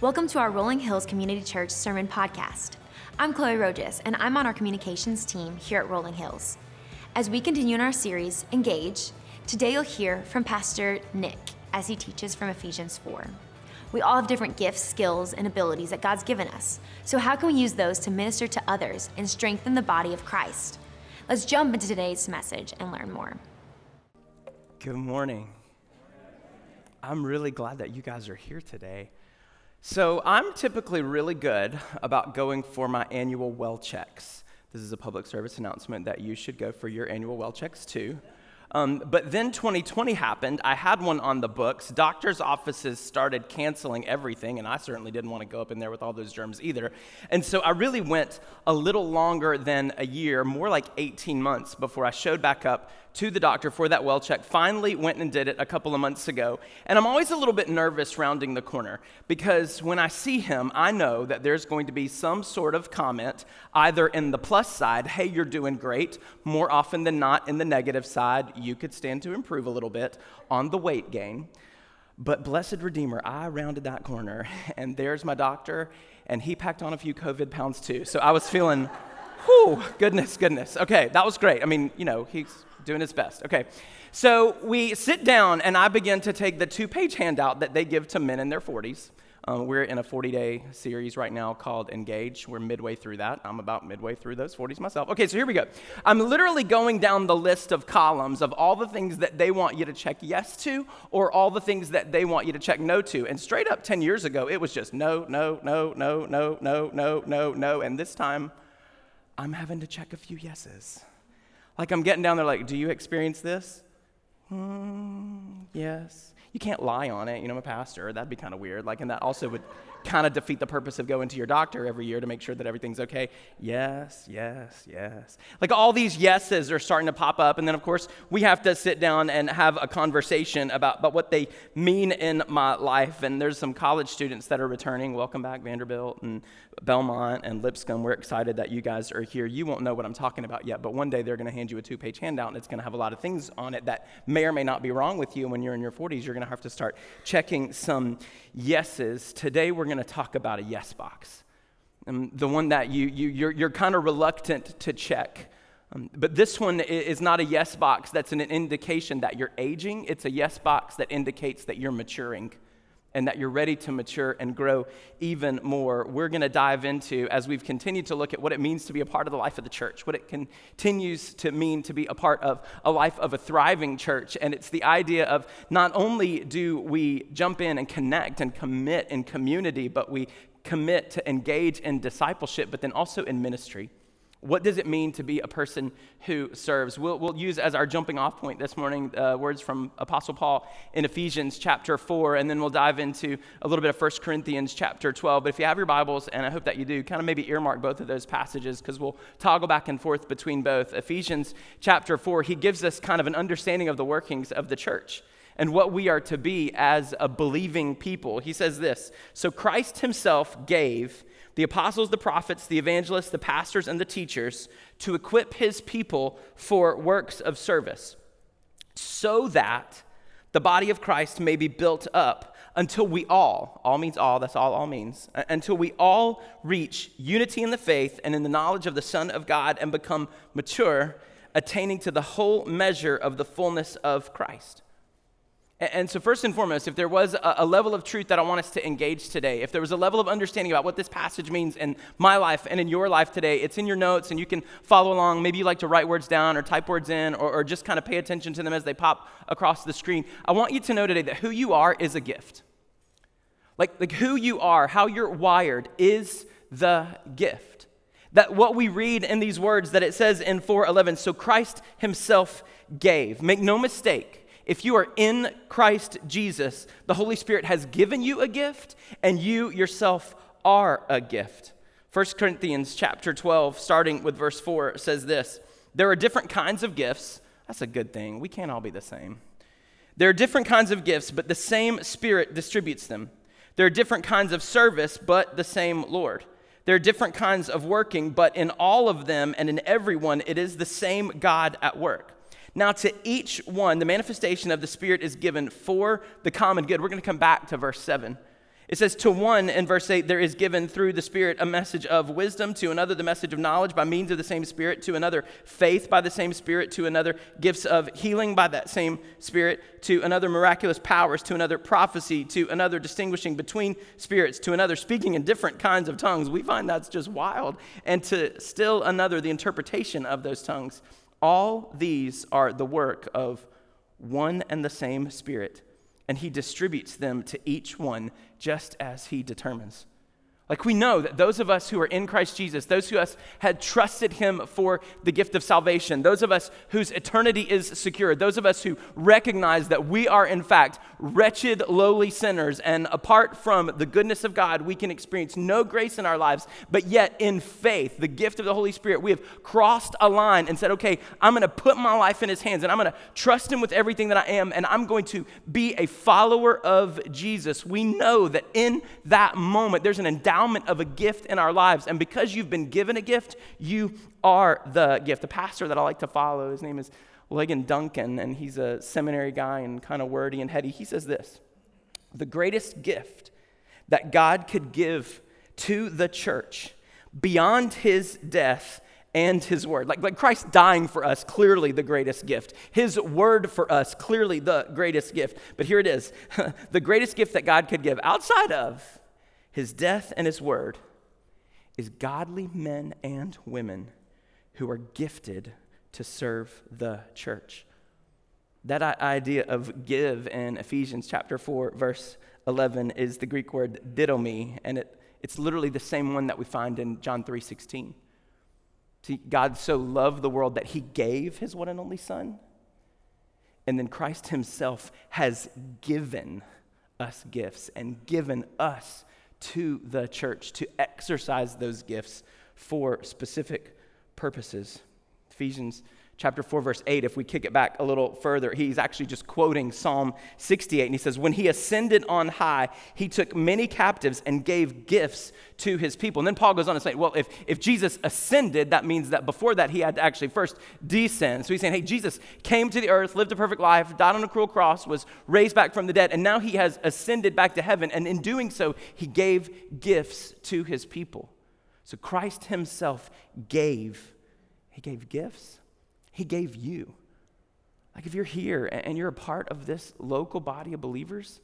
Welcome to our Rolling Hills Community Church Sermon Podcast. I'm Chloe Rojas, and I'm on our communications team here at Rolling Hills. As we continue in our series, Engage, today you'll hear from Pastor Nick as he teaches from Ephesians 4. We all have different gifts, skills, and abilities that God's given us. So, how can we use those to minister to others and strengthen the body of Christ? Let's jump into today's message and learn more. Good morning. I'm really glad that you guys are here today. So, I'm typically really good about going for my annual well checks. This is a public service announcement that you should go for your annual well checks too. Um, but then 2020 happened. I had one on the books. Doctors' offices started canceling everything, and I certainly didn't want to go up in there with all those germs either. And so I really went a little longer than a year, more like 18 months, before I showed back up to the doctor for that well check. Finally went and did it a couple of months ago. And I'm always a little bit nervous rounding the corner because when I see him, I know that there's going to be some sort of comment, either in the plus side, hey, you're doing great, more often than not in the negative side, you could stand to improve a little bit on the weight gain. But blessed Redeemer, I rounded that corner, and there's my doctor, and he packed on a few COVID pounds too. So I was feeling, whew, goodness, goodness. Okay, that was great. I mean, you know, he's doing his best. Okay. So we sit down, and I begin to take the two page handout that they give to men in their 40s. Um, we're in a 40 day series right now called Engage. We're midway through that. I'm about midway through those 40s myself. Okay, so here we go. I'm literally going down the list of columns of all the things that they want you to check yes to or all the things that they want you to check no to. And straight up 10 years ago, it was just no, no, no, no, no, no, no, no, no. And this time, I'm having to check a few yeses. Like I'm getting down there, like, do you experience this? Mm, yes. You can't lie on it. You know, I'm a pastor. That'd be kind of weird. Like, and that also would kind of defeat the purpose of going to your doctor every year to make sure that everything's okay. Yes, yes, yes. Like all these yeses are starting to pop up. And then, of course, we have to sit down and have a conversation about, about what they mean in my life. And there's some college students that are returning. Welcome back, Vanderbilt and Belmont and Lipscomb. We're excited that you guys are here. You won't know what I'm talking about yet, but one day they're going to hand you a two page handout and it's going to have a lot of things on it that may or may not be wrong with you. when you're in your 40s, you're going to have to start checking some yeses. Today, we're going to talk about a yes box. Um, the one that you, you, you're, you're kind of reluctant to check. Um, but this one is not a yes box that's an indication that you're aging. It's a yes box that indicates that you're maturing and that you're ready to mature and grow even more. We're going to dive into, as we've continued to look at what it means to be a part of the life of the church, what it continues to mean to be a part of a life of a thriving church. And it's the idea of not only do we jump in and connect and commit in community, but we commit to engage in discipleship, but then also in ministry. What does it mean to be a person who serves? We'll, we'll use as our jumping off point this morning uh, words from Apostle Paul in Ephesians chapter 4, and then we'll dive into a little bit of 1 Corinthians chapter 12. But if you have your Bibles, and I hope that you do, kind of maybe earmark both of those passages because we'll toggle back and forth between both. Ephesians chapter 4, he gives us kind of an understanding of the workings of the church and what we are to be as a believing people. He says this So Christ himself gave the apostles, the prophets, the evangelists, the pastors, and the teachers to equip his people for works of service, so that the body of Christ may be built up until we all, all means all, that's all all means, uh, until we all reach unity in the faith and in the knowledge of the Son of God and become mature, attaining to the whole measure of the fullness of Christ. And so, first and foremost, if there was a, level of truth that I want us to engage today, if there was a level of understanding about what this passage means in my life and in your life today, it's in your notes and you can follow along. Maybe you like to write words down or type words in or, or just kind of pay attention to them as they pop across the screen. I want you to know today that who you are is a gift. Like, like who you are, how you're wired is the gift. That what we read in these words that it says in 411, so Christ himself gave. Make no mistake if you are in Christ Jesus, the Holy Spirit has given you a gift, and you yourself are a gift. 1 Corinthians chapter 12, starting with verse 4, says this There are different kinds of gifts. That's a good thing. We can't all be the same. There are different kinds of gifts, but the same Spirit distributes them. There are different kinds of service, but the same Lord. There are different kinds of working, but in all of them and in everyone, it is the same God at work. Now, to each one, the manifestation of the Spirit is given for the common good. We're going to come back to verse 7. It says, To one in verse 8, there is given through the Spirit a message of wisdom, to another, the message of knowledge by means of the same Spirit, to another, faith by the same Spirit, to another, gifts of healing by that same Spirit, to another, miraculous powers, to another, prophecy, to another, distinguishing between spirits, to another, speaking in different kinds of tongues. We find that's just wild. And to still another, the interpretation of those tongues. All these are the work of one and the same Spirit and he distributes them to each one just as he determines. Like we know that those of us who are in Christ Jesus, those who us had trusted him for the gift of salvation, those of us whose eternity is secure, those of us who recognize that we are in fact wretched, lowly sinners, and apart from the goodness of God, we can experience no grace in our lives, but yet in faith, the gift of the Holy Spirit, we have crossed a line and said, okay, I'm going to put my life in his hands and I'm going to trust him with everything that I am and I'm going to be a follower of Jesus. We know that in that moment, there's an endowment endowment of a gift in our lives. And because you've been given a gift, you are the gift. The pastor that I like to follow, his name is Ligon Duncan, and he's a seminary guy and kind of wordy and heady. He says this The greatest gift that God could give to the church beyond his death and his word. Like, like Christ dying for us, clearly the greatest gift. His word for us, clearly the greatest gift. But here it is the greatest gift that God could give outside of his death and his word is godly men and women who are gifted to serve the church. That idea of give in Ephesians chapter 4, verse 11 is the Greek word didomi, and it, it's literally the same one that we find in John 3.16. See, God so loved the world that he gave his one and only son, and then Christ himself has given us gifts and given us to the church to exercise those gifts for specific purposes. Ephesians chapter 4 verse 8 if we kick it back a little further he's actually just quoting psalm 68 and he says when he ascended on high he took many captives and gave gifts to his people. And then paul goes on to say well if, if jesus ascended that means that before that he had to actually first descend. So he's saying hey jesus came to the earth lived a perfect life died on a cruel cross was raised back from the dead and now he has ascended back to heaven. And in doing so he gave gifts to his people. So christ himself gave he gave gifts he gave you. Like if you're here and you're a part of this local body of believers,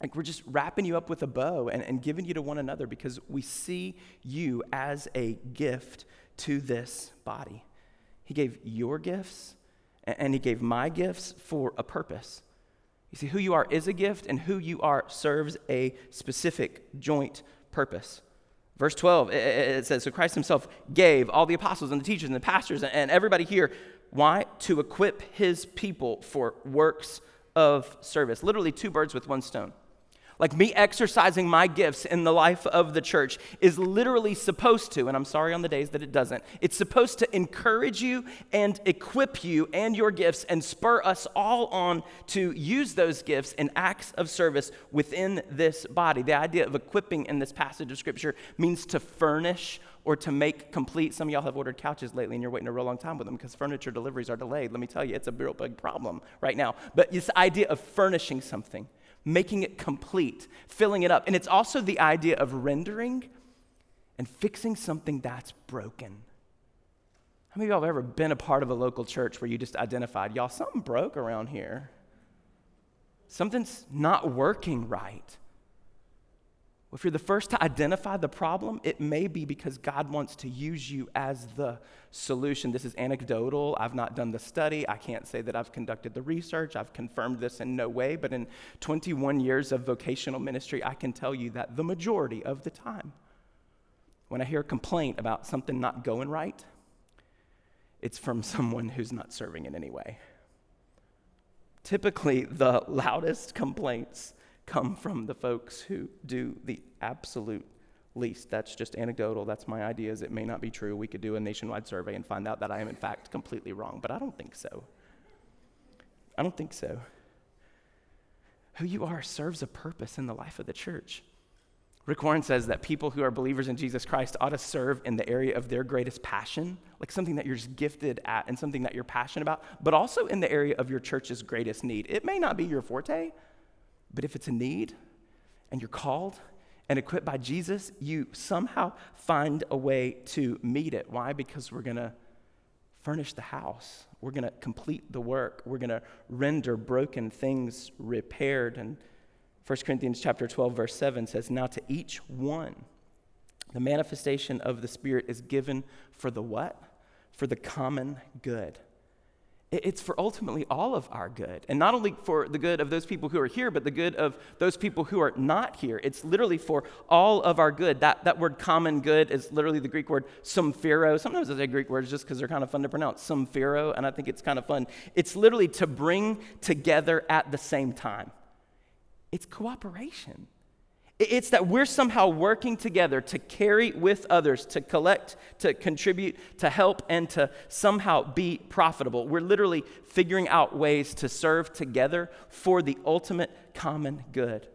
like we're just wrapping you up with a bow and, and giving you to one another because we see you as a gift to this body. He gave your gifts and he gave my gifts for a purpose. You see, who you are is a gift, and who you are serves a specific joint purpose. Verse 12, it says, So Christ himself gave all the apostles and the teachers and the pastors and everybody here. Why? To equip his people for works of service. Literally, two birds with one stone. Like me exercising my gifts in the life of the church is literally supposed to, and I'm sorry on the days that it doesn't, it's supposed to encourage you and equip you and your gifts and spur us all on to use those gifts in acts of service within this body. The idea of equipping in this passage of scripture means to furnish or to make complete. Some of y'all have ordered couches lately and you're waiting a real long time with them because furniture deliveries are delayed. Let me tell you, it's a real big problem right now. But this idea of furnishing something making it complete, filling it up. And it's also the idea of rendering and fixing something that's broken. How many of y'all have ever been a part of a local church where you just identified, y'all, something broke around here? Something's not working right. If you're the first to identify the problem, it may be because God wants to use you as the solution. This is anecdotal. I've not done the study. I can't say that I've conducted the research. I've confirmed this in no way. But in 21 years of vocational ministry, I can tell you that the majority of the time, when I hear a complaint about something not going right, it's from someone who's not serving in any way. Typically, the loudest complaints come from the folks who do the absolute least. That's just anecdotal. That's my ideas. It may not be true. We could do a nationwide survey and find out that I am, in fact, completely wrong, but I don't think so. I don't think so. Who you are serves a purpose in the life of the church. Rick Warren says that people who are believers in Jesus Christ ought to serve in the area of their greatest passion, like something that you're just gifted at and something that you're passionate about, but also in the area of your church's greatest need. It may not be your forte, but if it's a need, and you're called and equipped by Jesus, you somehow find a way to meet it. Why? Because we're going to furnish the house. We're going to complete the work. We're going to render broken things repaired. And 1 Corinthians chapter 12 verse 7 says, "Now to each one the manifestation of the Spirit is given for the what? For the common good." It's for ultimately all of our good. And not only for the good of those people who are here, but the good of those people who are not here. It's literally for all of our good. That, that word common good is literally the Greek word sumphero. Sometimes I say Greek words just because they're kind of fun to pronounce. Sumphero, and I think it's kind of fun. It's literally to bring together at the same time. It's cooperation. It's that we're somehow working together to carry with others, to collect, to contribute, to help, and to somehow be profitable. We're literally figuring out ways to serve together for the ultimate common good.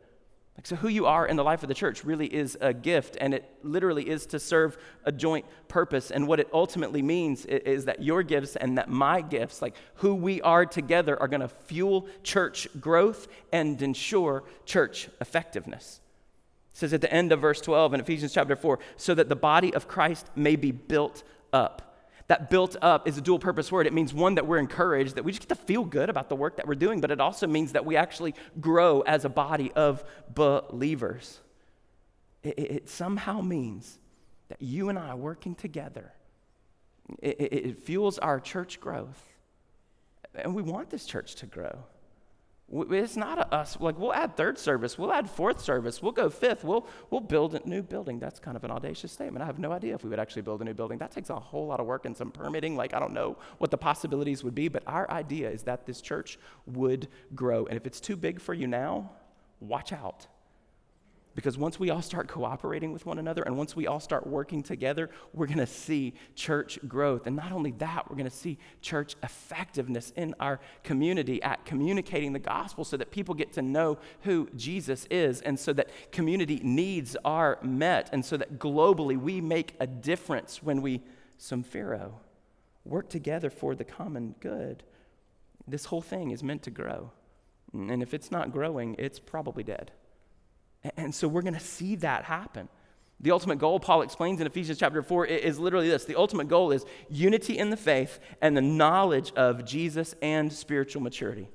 Like, so, who you are in the life of the church really is a gift, and it literally is to serve a joint purpose. And what it ultimately means is that your gifts and that my gifts, like who we are together, are going to fuel church growth and ensure church effectiveness. Says at the end of verse 12 in Ephesians chapter 4 so that the body of Christ may be built up. That built up is a dual purpose word. It means one, that we're encouraged, that we just get to feel good about the work that we're doing, but it also means that we actually grow as a body of believers. It, it, it somehow means that you and I working together, it, it fuels our church growth. And we want this church to grow. It's not us. Like we'll add third service, we'll add fourth service, we'll go fifth, we'll we'll build a new building. That's kind of an audacious statement. I have no idea if we would actually build a new building. That takes a whole lot of work and some permitting. Like I don't know what the possibilities would be, but our idea is that this church would grow. And if it's too big for you now, watch out. Because once we all start cooperating with one another and once we all start working together, we're going to see church growth. And not only that, we're going to see church effectiveness in our community at communicating the gospel so that people get to know who Jesus is and so that community needs are met and so that globally we make a difference when we, sumphero, work together for the common good. This whole thing is meant to grow. And if it's not growing, it's probably dead. And so we're going to see that happen. The ultimate goal, Paul explains in Ephesians chapter 4, is literally this. The ultimate goal is unity in the faith and the knowledge of Jesus and spiritual maturity.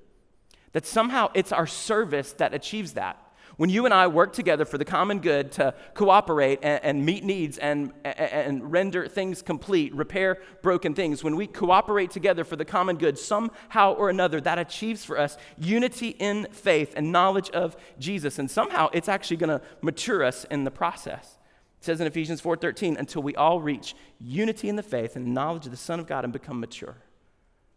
That somehow it's our service that achieves that. When you and I work together for the common good to cooperate and, and meet needs and, and render things complete, repair broken things, when we cooperate together for the common good, somehow or another, that achieves for us unity in faith and knowledge of Jesus. And somehow it's actually going to mature us in the process. It says in Ephesians 4:13, until we all reach unity in the faith and knowledge of the Son of God and become mature.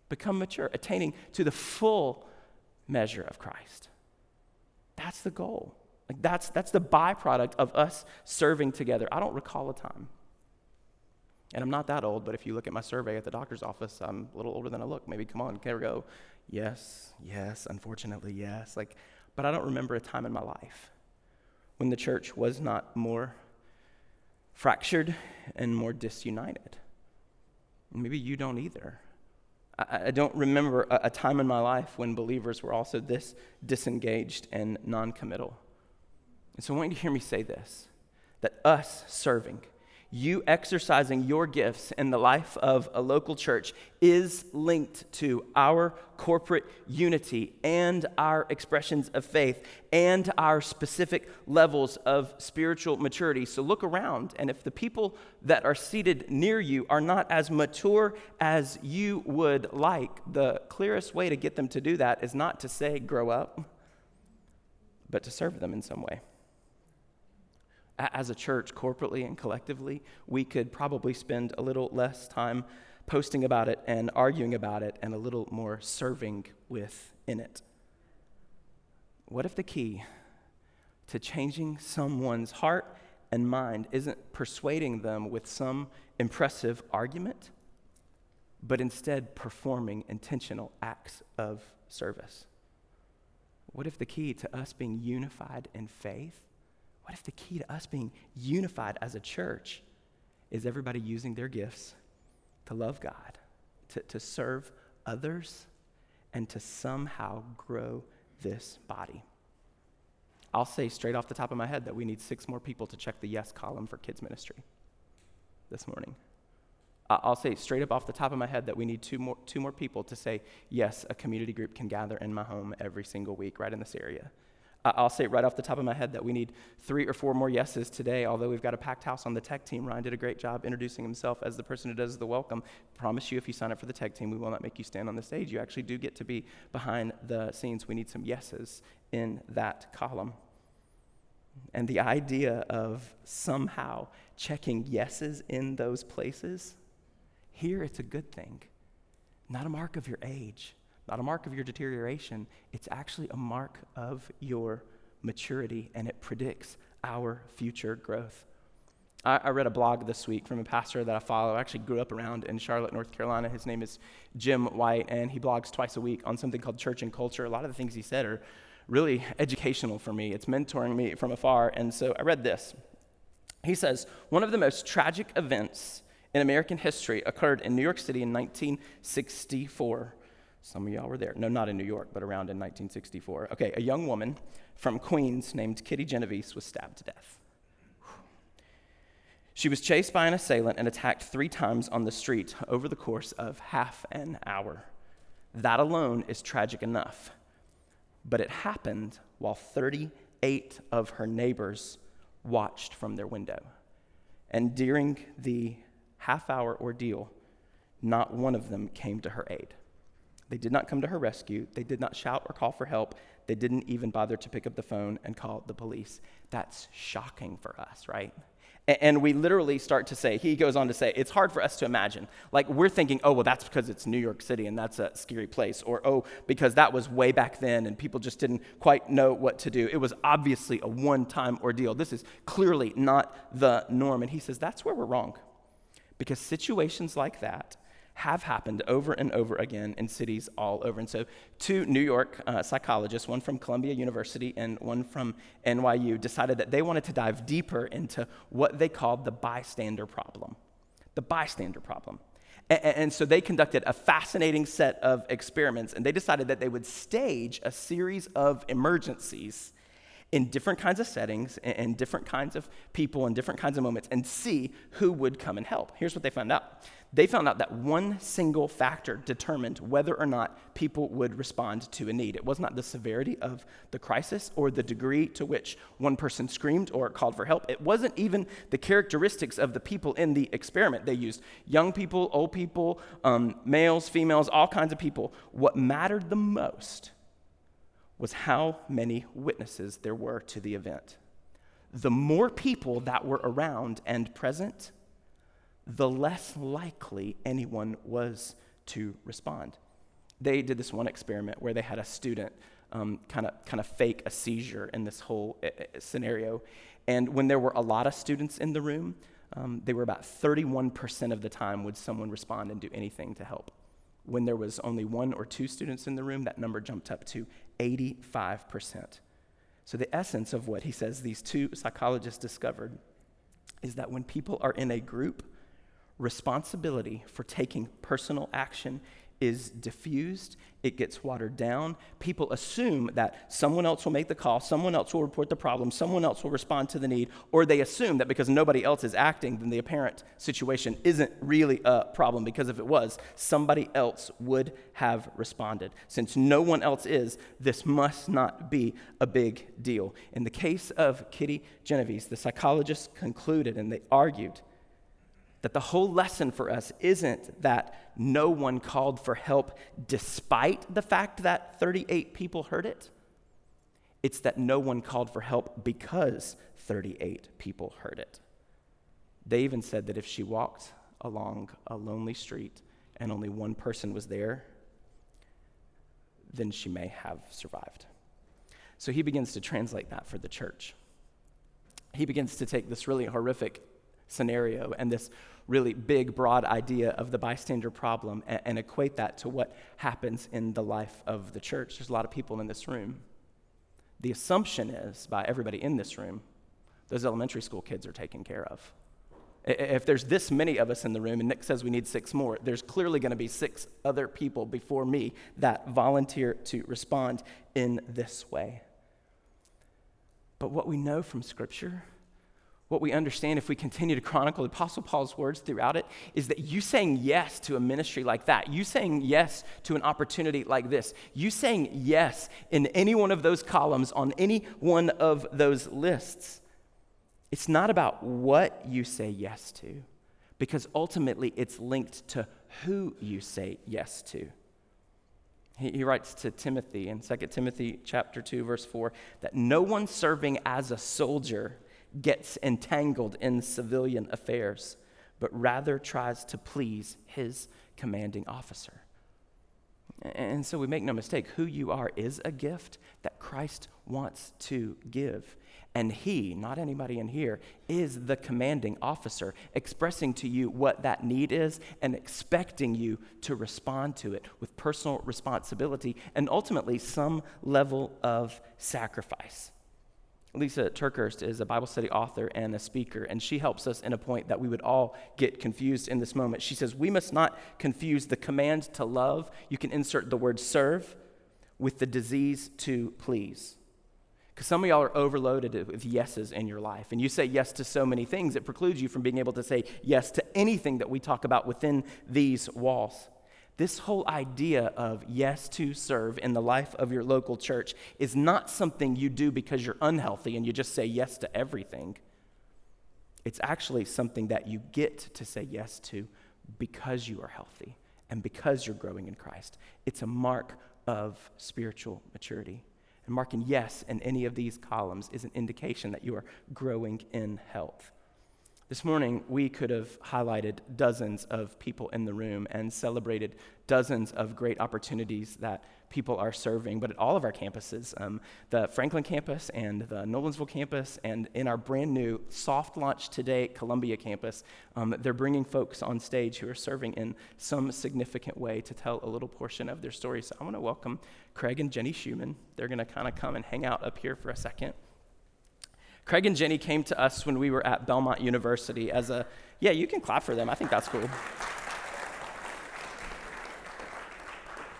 Become mature, attaining to the full measure of Christ. That's the goal. Like that's, that's the byproduct of us serving together. I don't recall a time. And I'm not that old, but if you look at my survey at the doctor's office, I'm a little older than I look. Maybe come on, can we go? Yes, yes, unfortunately, yes. Like, but I don't remember a time in my life when the church was not more fractured and more disunited. Maybe you don't either. I, don't remember a, time in my life when believers were also this disengaged and non committal. And so I want you to hear me say this that us serving, you exercising your gifts in the life of a local church is linked to our corporate unity and our expressions of faith and our specific levels of spiritual maturity. So look around, and if the people that are seated near you are not as mature as you would like, the clearest way to get them to do that is not to say, grow up, but to serve them in some way as a church, corporately and collectively, we could probably spend a little less time posting about it and arguing about it and a little more serving within it. What if the key to changing someone's heart and mind isn't persuading them with some impressive argument, but instead performing intentional acts of service? What if the key to us being unified in faith what if the key to us being unified as a church is everybody using their gifts to love God, to, to serve others, and to somehow grow this body? I'll say straight off the top of my head that we need six more people to check the yes column for kids ministry this morning. I'll say straight up off the top of my head that we need two more, two more people to say, yes, a community group can gather in my home every single week right in this area. I'll say right off the top of my head that we need three or four more yeses today, although we've got a packed house on the tech team. Ryan did a great job introducing himself as the person who does the welcome. Promise you, if you sign up for the tech team, we will not make you stand on the stage. You actually do get to be behind the scenes. We need some yeses in that column. And the idea of somehow checking yeses in those places, here it's a good thing, not a mark of your age not a mark of your deterioration. It's actually a mark of your maturity, and it predicts our future growth. I, I, read a blog this week from a pastor that I follow. I actually grew up around in Charlotte, North Carolina. His name is Jim White, and he blogs twice a week on something called Church and Culture. A lot of the things he said are really educational for me. It's mentoring me from afar. And so I read this. He says, One of the most tragic events in American history occurred in New York City in 1964 some of y'all were there. No, not in New York, but around in 1964. Okay, a young woman from Queens named Kitty Genovese was stabbed to death. She was chased by an assailant and attacked three times on the street over the course of half an hour. That alone is tragic enough. But it happened while 38 of her neighbors watched from their window. And during the half hour ordeal, not one of them came to her aid. They did not come to her rescue. They did not shout or call for help. They didn't even bother to pick up the phone and call the police. That's shocking for us, right? And we literally start to say, he goes on to say, it's hard for us to imagine. Like, we're thinking, oh, well, that's because it's New York City and that's a scary place. Or, oh, because that was way back then and people just didn't quite know what to do. It was obviously a one time ordeal. This is clearly not the norm. And he says, that's where we're wrong. Because situations like that have happened over and over again in cities all over. And so, two New York uh, psychologists, one from Columbia University and one from NYU, decided that they wanted to dive deeper into what they called the bystander problem. The bystander problem. And, and so, they conducted a fascinating set of experiments, and they decided that they would stage a series of emergencies in different kinds of settings and different kinds of people and different kinds of moments and see who would come and help. Here's what they found out they found out that one single factor determined whether or not people would respond to a need. It was not the severity of the crisis or the degree to which one person screamed or called for help. It wasn't even the characteristics of the people in the experiment. They used young people, old people, um, males, females, all kinds of people. What mattered the most was how many witnesses there were to the event. The more people that were around and present, the less likely anyone was to respond. They did this one experiment where they had a student kind of kind of fake a seizure in this whole uh, scenario, and when there were a lot of students in the room, um, they were about 31% of the time would someone respond and do anything to help. When there was only one or two students in the room, that number jumped up to 85%. So, the essence of what he says these two psychologists discovered is that when people are in a group, responsibility for taking personal action is diffused, it gets watered down. People assume that someone else will make the call, someone else will report the problem, someone else will respond to the need, or they assume that because nobody else is acting, then the apparent situation isn't really a problem, because if it was, somebody else would have responded. Since no one else is, this must not be a big deal. In the case of Kitty Genovese, the psychologists concluded and they argued that the whole lesson for us isn't that no one called for help despite the fact that 38 people heard it. It's that no one called for help because 38 people heard it. They even said that if she walked along a lonely street and only one person was there, then she may have survived. So he begins to translate that for the church. He begins to take this really horrific scenario and this really big, broad idea of the bystander problem and, and, equate that to what happens in the life of the church. There's a lot of people in this room. The assumption is, by everybody in this room, those elementary school kids are taken care of. If there's this many of us in the room and Nick says we need six more, there's clearly going to be six other people before me that volunteer to respond in this way. But what we know from Scripture, what we understand if we continue to chronicle Apostle Paul's words throughout it, is that you saying yes to a ministry like that, you saying yes to an opportunity like this, you saying yes in any one of those columns on any one of those lists, it's not about what you say yes to, because ultimately it's linked to who you say yes to. He, he writes to Timothy in 2 Timothy chapter 2 verse 4 that no one serving as a soldier gets entangled in civilian affairs, but rather tries to please his commanding officer. And so we make no mistake, who you are is a gift that Christ wants to give. And he, not anybody in here, is the commanding officer, expressing to you what that need is and expecting you to respond to it with personal responsibility and ultimately some level of sacrifice. Lysa TerKeurst is a Bible study author and a speaker, and she helps us in a point that we would all get confused in this moment. She says, We must not confuse the command to love, you can insert the word serve, with the disease to please. Because some of y'all are overloaded with yeses in your life. And you say yes to so many things, it precludes you from being able to say yes to anything that we talk about within these walls. This whole idea of yes to serve in the life of your local church is not something you do because you're unhealthy and you just say yes to everything. It's actually something that you get to say yes to because you are healthy and because you're growing in Christ. It's a mark of spiritual maturity. And marking yes in any of these columns is an indication that you are growing in health. This morning, we could have highlighted dozens of people in the room and celebrated dozens of great opportunities that people are serving, but at all of our campuses um, the Franklin campus and the Nolensville campus, and in our brand new soft launch today Columbia campus, um, they're bringing folks on stage who are serving in some significant way to tell a little portion of their story. So I want to welcome Craig and Jenny Schumann. They're going to kind of come and hang out up here for a second. Craig and Jenny came to us when we were at Belmont University as a, yeah, you can clap for them. I think that's cool.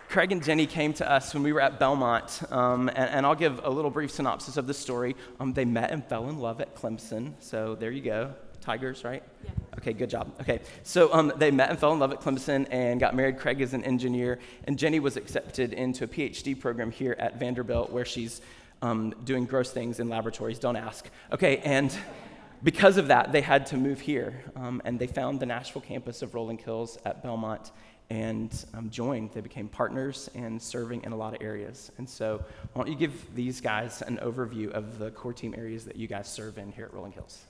Craig and Jenny came to us when we were at Belmont, um, and, and, I'll give a little brief synopsis of the story. Um, they met and fell in love at Clemson, so there you go. Tigers, right? Yeah. Okay, good job. Okay, so um, they met and fell in love at Clemson and got married. Craig is an engineer, and Jenny was accepted into a PhD program here at Vanderbilt, where she's um, doing gross things in laboratories. Don't ask. Okay, and because of that, they had to move here, um, and they found the Nashville campus of Rolling Hills at Belmont and um, joined. They became partners and serving in a lot of areas. And so, why don't you give these guys an overview of the core team areas that you guys serve in here at Rolling Hills?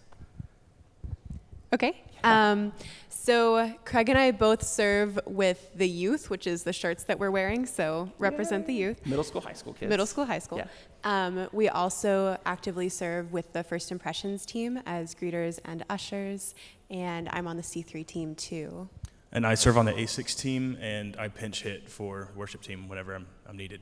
Okay. Um, so Craig and I both serve with the youth, which is the shirts that we're wearing. So represent Yay. the youth. Middle school, high school kids. Middle school, high school. Yeah. Um, we also actively serve with the First Impressions team as greeters and ushers, and I'm on the C3 team too. And I serve on the A6 team, and I pinch hit for worship team whenever I'm, I'm needed.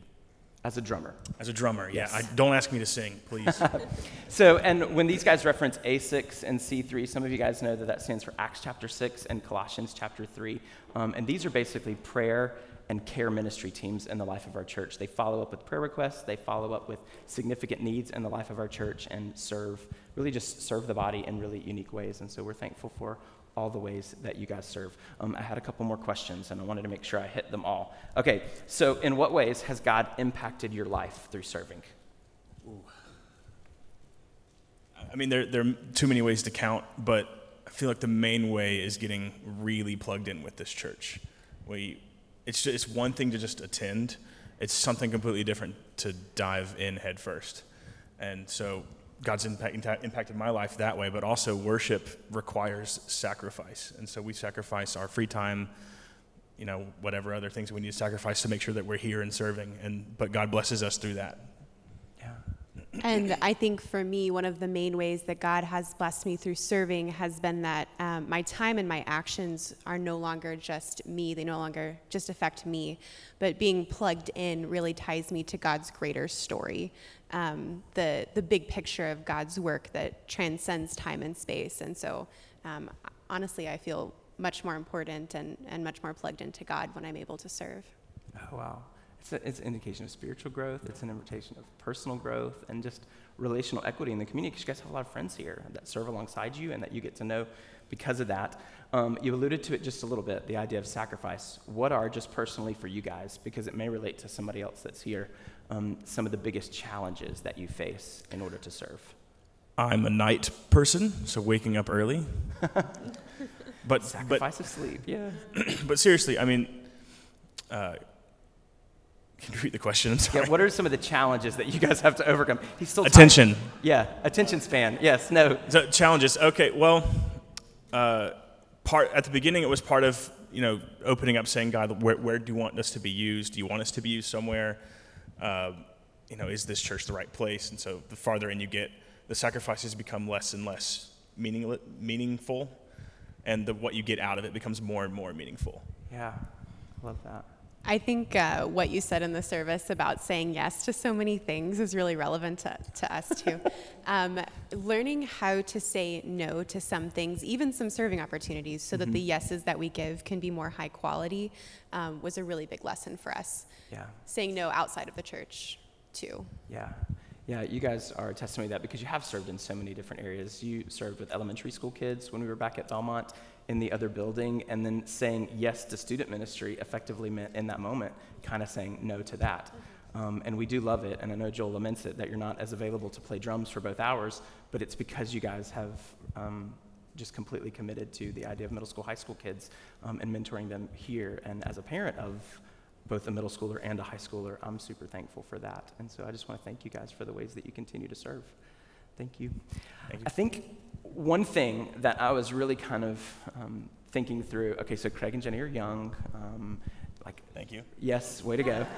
As a drummer. As a drummer, yeah. I, don't ask me to sing, please. so, and when these guys reference A6 and C3, some of you guys know that that stands for Acts chapter 6 and Colossians chapter 3. Um, and these are basically prayer and care ministry teams in the life of our church. They follow up with prayer requests, they follow up with significant needs in the life of our church, and serve, really just serve the body in really unique ways. And so we're thankful for all the ways that you guys serve. Um, I had a couple more questions, and I wanted to make sure I hit them all. Okay, so in what ways has God impacted your life through serving? Ooh. I mean, there, there are too many ways to count, but I feel like the main way is getting really plugged in with this church. We, it's, just, it's one thing to just attend, it's something completely different to dive in headfirst. And so God's impact, impacted my life that way, but also worship requires sacrifice. And so we sacrifice our free time, you know, whatever other things we need to sacrifice to make sure that we're here and serving. And, but God blesses us through that. And I think for me, one of the main ways that God has blessed me through serving has been that um, my time and my actions are no longer just me. They no longer just affect me, but being plugged in really ties me to God's greater story um, the the big picture of God's work that transcends time and space. And so, um, honestly, I feel much more important and, and much more plugged into God when I'm able to serve. Oh, wow. It's, a, it's an indication of spiritual growth. It's an invitation of personal growth and just relational equity in the community because you guys have a lot of friends here that serve alongside you and that you get to know because of that. Um, you alluded to it just a little bit the idea of sacrifice. What are, just personally for you guys, because it may relate to somebody else that's here, um, some of the biggest challenges that you face in order to serve? I'm a night person, so waking up early. but sacrifice but, of sleep, yeah. but seriously, I mean, uh, can you repeat the question? Yeah, what are some of the challenges that you guys have to overcome? He's still attention. Yeah, attention span. Yes, no. So, challenges. Okay, well, uh, part at the beginning it was part of you know opening up, saying, God, where, where do you want us to be used? Do you want us to be used somewhere? Uh, you know, is this church the right place? And so, the farther in you get, the sacrifices become less and less meaning, meaningful, and the, what you get out of it becomes more and more meaningful. Yeah, love that. I think uh, what you said in the service about saying yes to so many things is really relevant to, to us too. um, learning how to say no to some things, even some serving opportunities, so mm-hmm. that the mm-hmm. yeses that we give can be more high quality, um, was a really big lesson for us. Yeah. Saying no outside of the church too. Yeah. Yeah, you guys are a testimony to that because you have served in so many different areas. You served with elementary school kids when we were back at Belmont in the other building, and then saying yes to student ministry effectively meant in that moment kind of saying no to that. Um, and we do love it, and I know Joel laments it that you're not as available to play drums for both hours, but it's because you guys have um, just completely committed to the idea of middle school, high school kids um, and mentoring them here. And as a parent of both a middle schooler and a high schooler. I'm super thankful for that. And so I just want to thank you guys for the ways that you continue to serve. Thank you. Thank you. I think one thing that I was really kind of um, thinking through okay, so Craig and Jenny are young. Um, like, thank you. Yes, way to go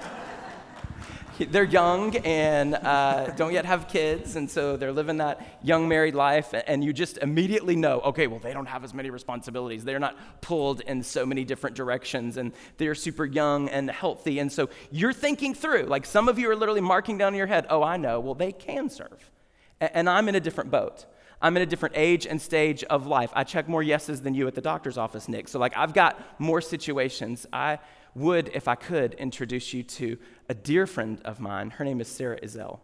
they're young and uh, don't yet have kids, and so they're living that young married life, and you just immediately know, okay, well, they don't have as many responsibilities. They're not pulled in so many different directions, and they're super young and healthy. And so you're thinking through, like some of you are literally marking down in your head, oh, I know, well, they can serve. And I'm in a different boat. I'm in a different age and stage of life. I check more yeses than you at the doctor's office, Nick. So, like, I've got more situations. I would, if I could, introduce you to a dear friend of mine. Her name is Sarah Izell.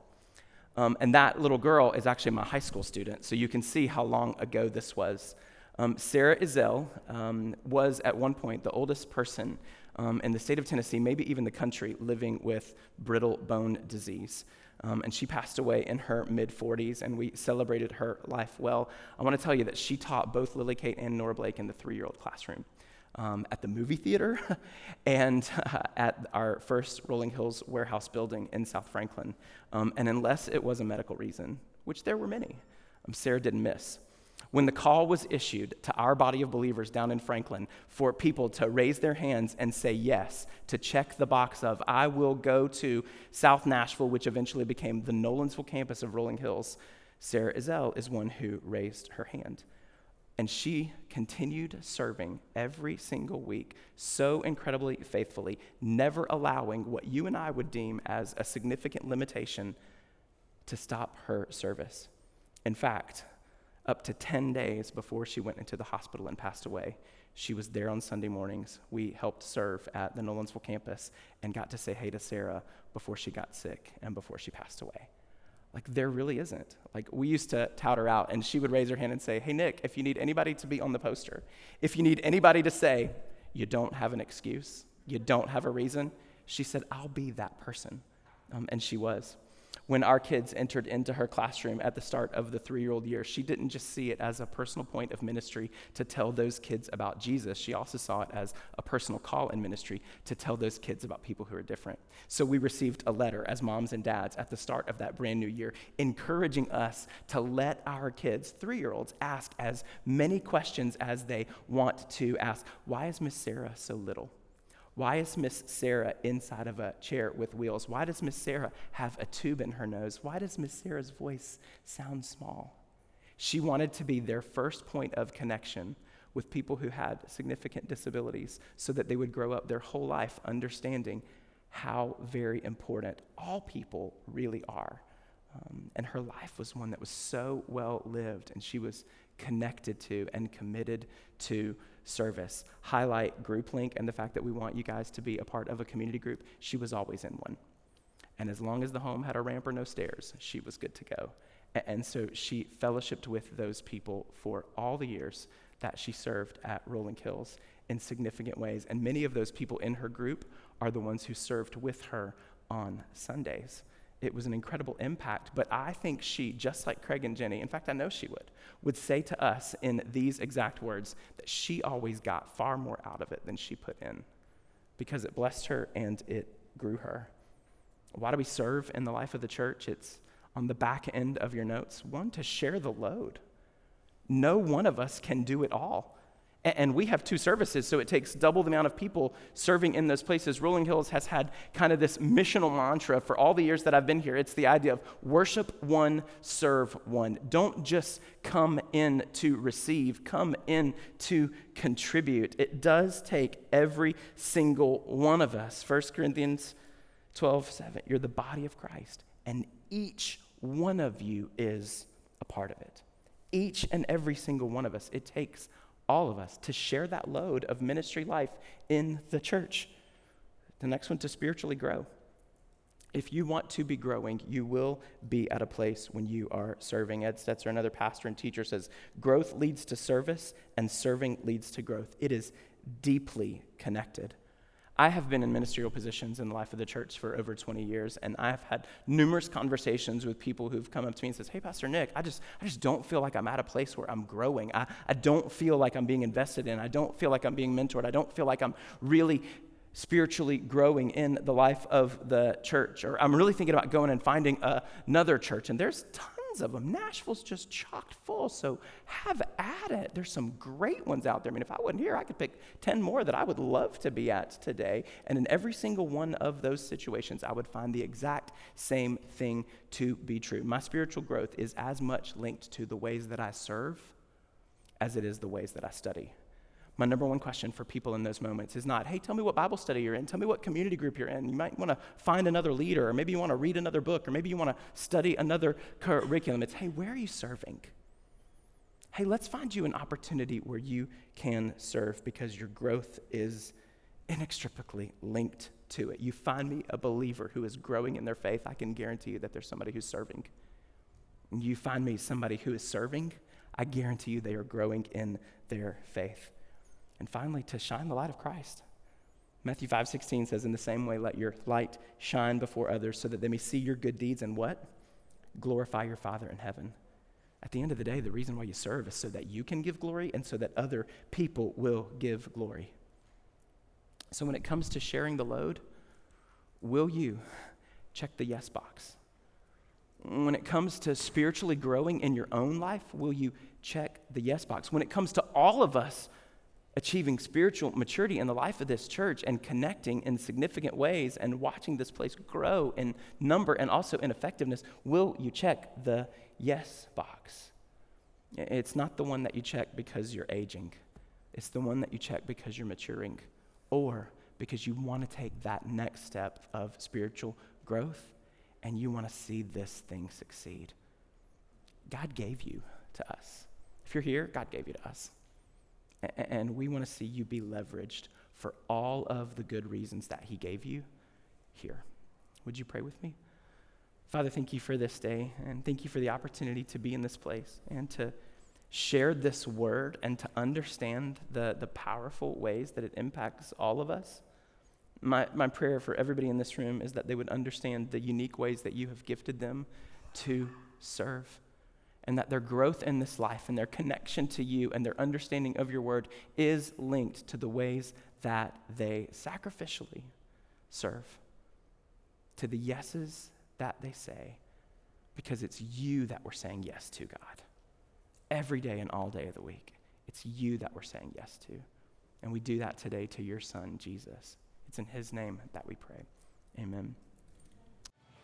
Um, and that little girl is actually my high school student, so you can see how long ago this was. Um, Sarah Izell um, was at one point the oldest person um, in the state of Tennessee, maybe even the country, living with brittle bone disease. Um, and she passed away in her mid 40s, and we celebrated her life well. I want to tell you that she taught both Lily Kate and Nora Blake in the three year old classroom um, at the movie theater and uh, at our first Rolling Hills warehouse building in South Franklin. Um, and unless it was a medical reason, which there were many, um, Sarah didn't miss. When the call was issued to our body of believers down in Franklin for people to raise their hands and say yes, to check the box of, I will go to South Nashville, which eventually became the Nolensville campus of Rolling Hills, Sarah Izell is one who raised her hand. And she continued serving every single week so incredibly faithfully, never allowing what you and I would deem as a significant limitation to stop her service. In fact, up to 10 days before she went into the hospital and passed away, she was there on Sunday mornings. We helped serve at the Nolensville campus and got to say hey to Sarah before she got sick and before she passed away. Like, there really isn't. Like, we used to tout her out, and she would raise her hand and say, Hey, Nick, if you need anybody to be on the poster, if you need anybody to say, You don't have an excuse, you don't have a reason, she said, I'll be that person. Um, and she was when our kids entered into her classroom at the start of the three year old year, she didn't just see it as a personal point of ministry to tell those kids about Jesus. She also saw it as a personal call in ministry to tell those kids about people who are different. So we received a letter as moms and dads at the start of that brand new year, encouraging us to let our kids, three year olds, ask as many questions as they want to ask. Why is Miss Sarah so little? Why is Miss Sarah inside of a chair with wheels? Why does Miss Sarah have a tube in her nose? Why does Miss Sarah's voice sound small? She wanted to be their first point of connection with people who had significant disabilities so that they would grow up their whole life understanding how very important all people really are. Um, and her life was one that was so well lived, and she was connected to and committed to service, highlight group link and the fact that we want you guys to be a part of a community group. She was always in one. And as long as the home had a ramp or no stairs, she was good to go. And so she fellowshipped with those people for all the years that she served at Rolling Hills in significant ways. And many of those people in her group are the ones who served with her on Sundays. It was an incredible impact, but I think she, just like Craig and Jenny, in fact, I know she would, would say to us in these exact words that she always got far more out of it than she put in because it blessed her and it grew her. Why do we serve in the life of the church? It's on the back end of your notes. One, to share the load. No one of us can do it all. And we have two services, so it takes double the amount of people serving in those places. Rolling Hills has had kind of this missional mantra for all the years that I've been here. It's the idea of worship one, serve one. Don't just come in to receive, come in to contribute. It does take every single one of us. 1 Corinthians 12 7. You're the body of Christ, and each one of you is a part of it. Each and every single one of us. It takes all of us, to share that load of ministry life in the church. The next one, to spiritually grow. If you want to be growing, you will be at a place when you are serving. Ed Stetzer, another pastor and teacher, says growth leads to service and serving leads to growth. It is deeply connected. I have been in ministerial positions in the life of the church for over 20 years, and I've had numerous conversations with people who've come up to me and says, "Hey, Pastor Nick, I just, I just don't feel like I'm at a place where I'm growing. I, I don't feel like I'm being invested in. I don't feel like I'm being mentored. I don't feel like I'm really spiritually growing in the life of the church, or I'm really thinking about going and finding another church." And there's tons tons of them. Nashville's just chocked full, so have at it. There's some great ones out there. I mean, if I wasn't here, I could pick 10 more that I would love to be at today. And in every single one of those situations, I would find the exact same thing to be true. My spiritual growth is as much linked to the ways that I serve as it is the ways that I study my number one question for people in those moments is not, hey, tell me what Bible study you're in. Tell me what community group you're in. You might want to find another leader, or maybe you want to read another book, or maybe you want to study another curriculum. It's, hey, where are you serving? Hey, let's find you an opportunity where you can serve because your growth is inextricably linked to it. You find me a believer who is growing in their faith, I can guarantee you that there's somebody who's serving. You find me somebody who is serving, I guarantee you they are growing in their faith. And finally, to shine the light of Christ. Matthew 5 16 says, In the same way, let your light shine before others so that they may see your good deeds and what? Glorify your Father in heaven. At the end of the day, the reason why you serve is so that you can give glory and so that other people will give glory. So when it comes to sharing the load, will you check the yes box? When it comes to spiritually growing in your own life, will you check the yes box? When it comes to all of us achieving spiritual maturity in the life of this church and connecting in significant ways and watching this place grow in number and also in effectiveness, will you check the yes box? It's not the one that you check because you're aging, it's the one that you check because you're maturing or because you want to take that next step of spiritual growth and you want to see this thing succeed. God gave you to us. If you're here, God gave you to us. And we want to see you be leveraged for all of the good reasons that He gave you here. Would you pray with me? Father, thank you for this day, and thank you for the opportunity to be in this place and to share this word and to understand the, the powerful ways that it impacts all of us. My, my prayer for everybody in this room is that they would understand the unique ways that you have gifted them to serve and that their growth in this life and their connection to you and their understanding of your word is linked to the ways that they sacrificially serve, to the yeses that they say, because it's you that we're saying yes to, God. Every day and all day of the week, it's you that we're saying yes to. And we do that today to your son, Jesus. It's in his name that we pray. Amen.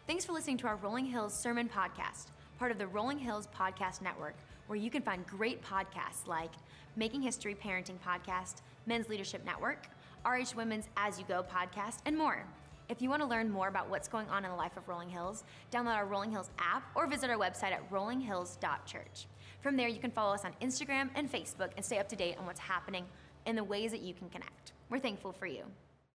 Thanks for listening to our Rolling Hills Sermon Podcast part of the Rolling Hills Podcast Network, where you can find great podcasts like Making History Parenting Podcast, Men's Leadership Network, RH Women's As You Go podcast, and more. If you want to learn more about what's going on in the life of Rolling Hills, download our Rolling Hills app or visit our website at rollinghills.church. From there, you can follow us on Instagram and Facebook and stay up to date on what's happening in the ways that you can connect. We're thankful for you.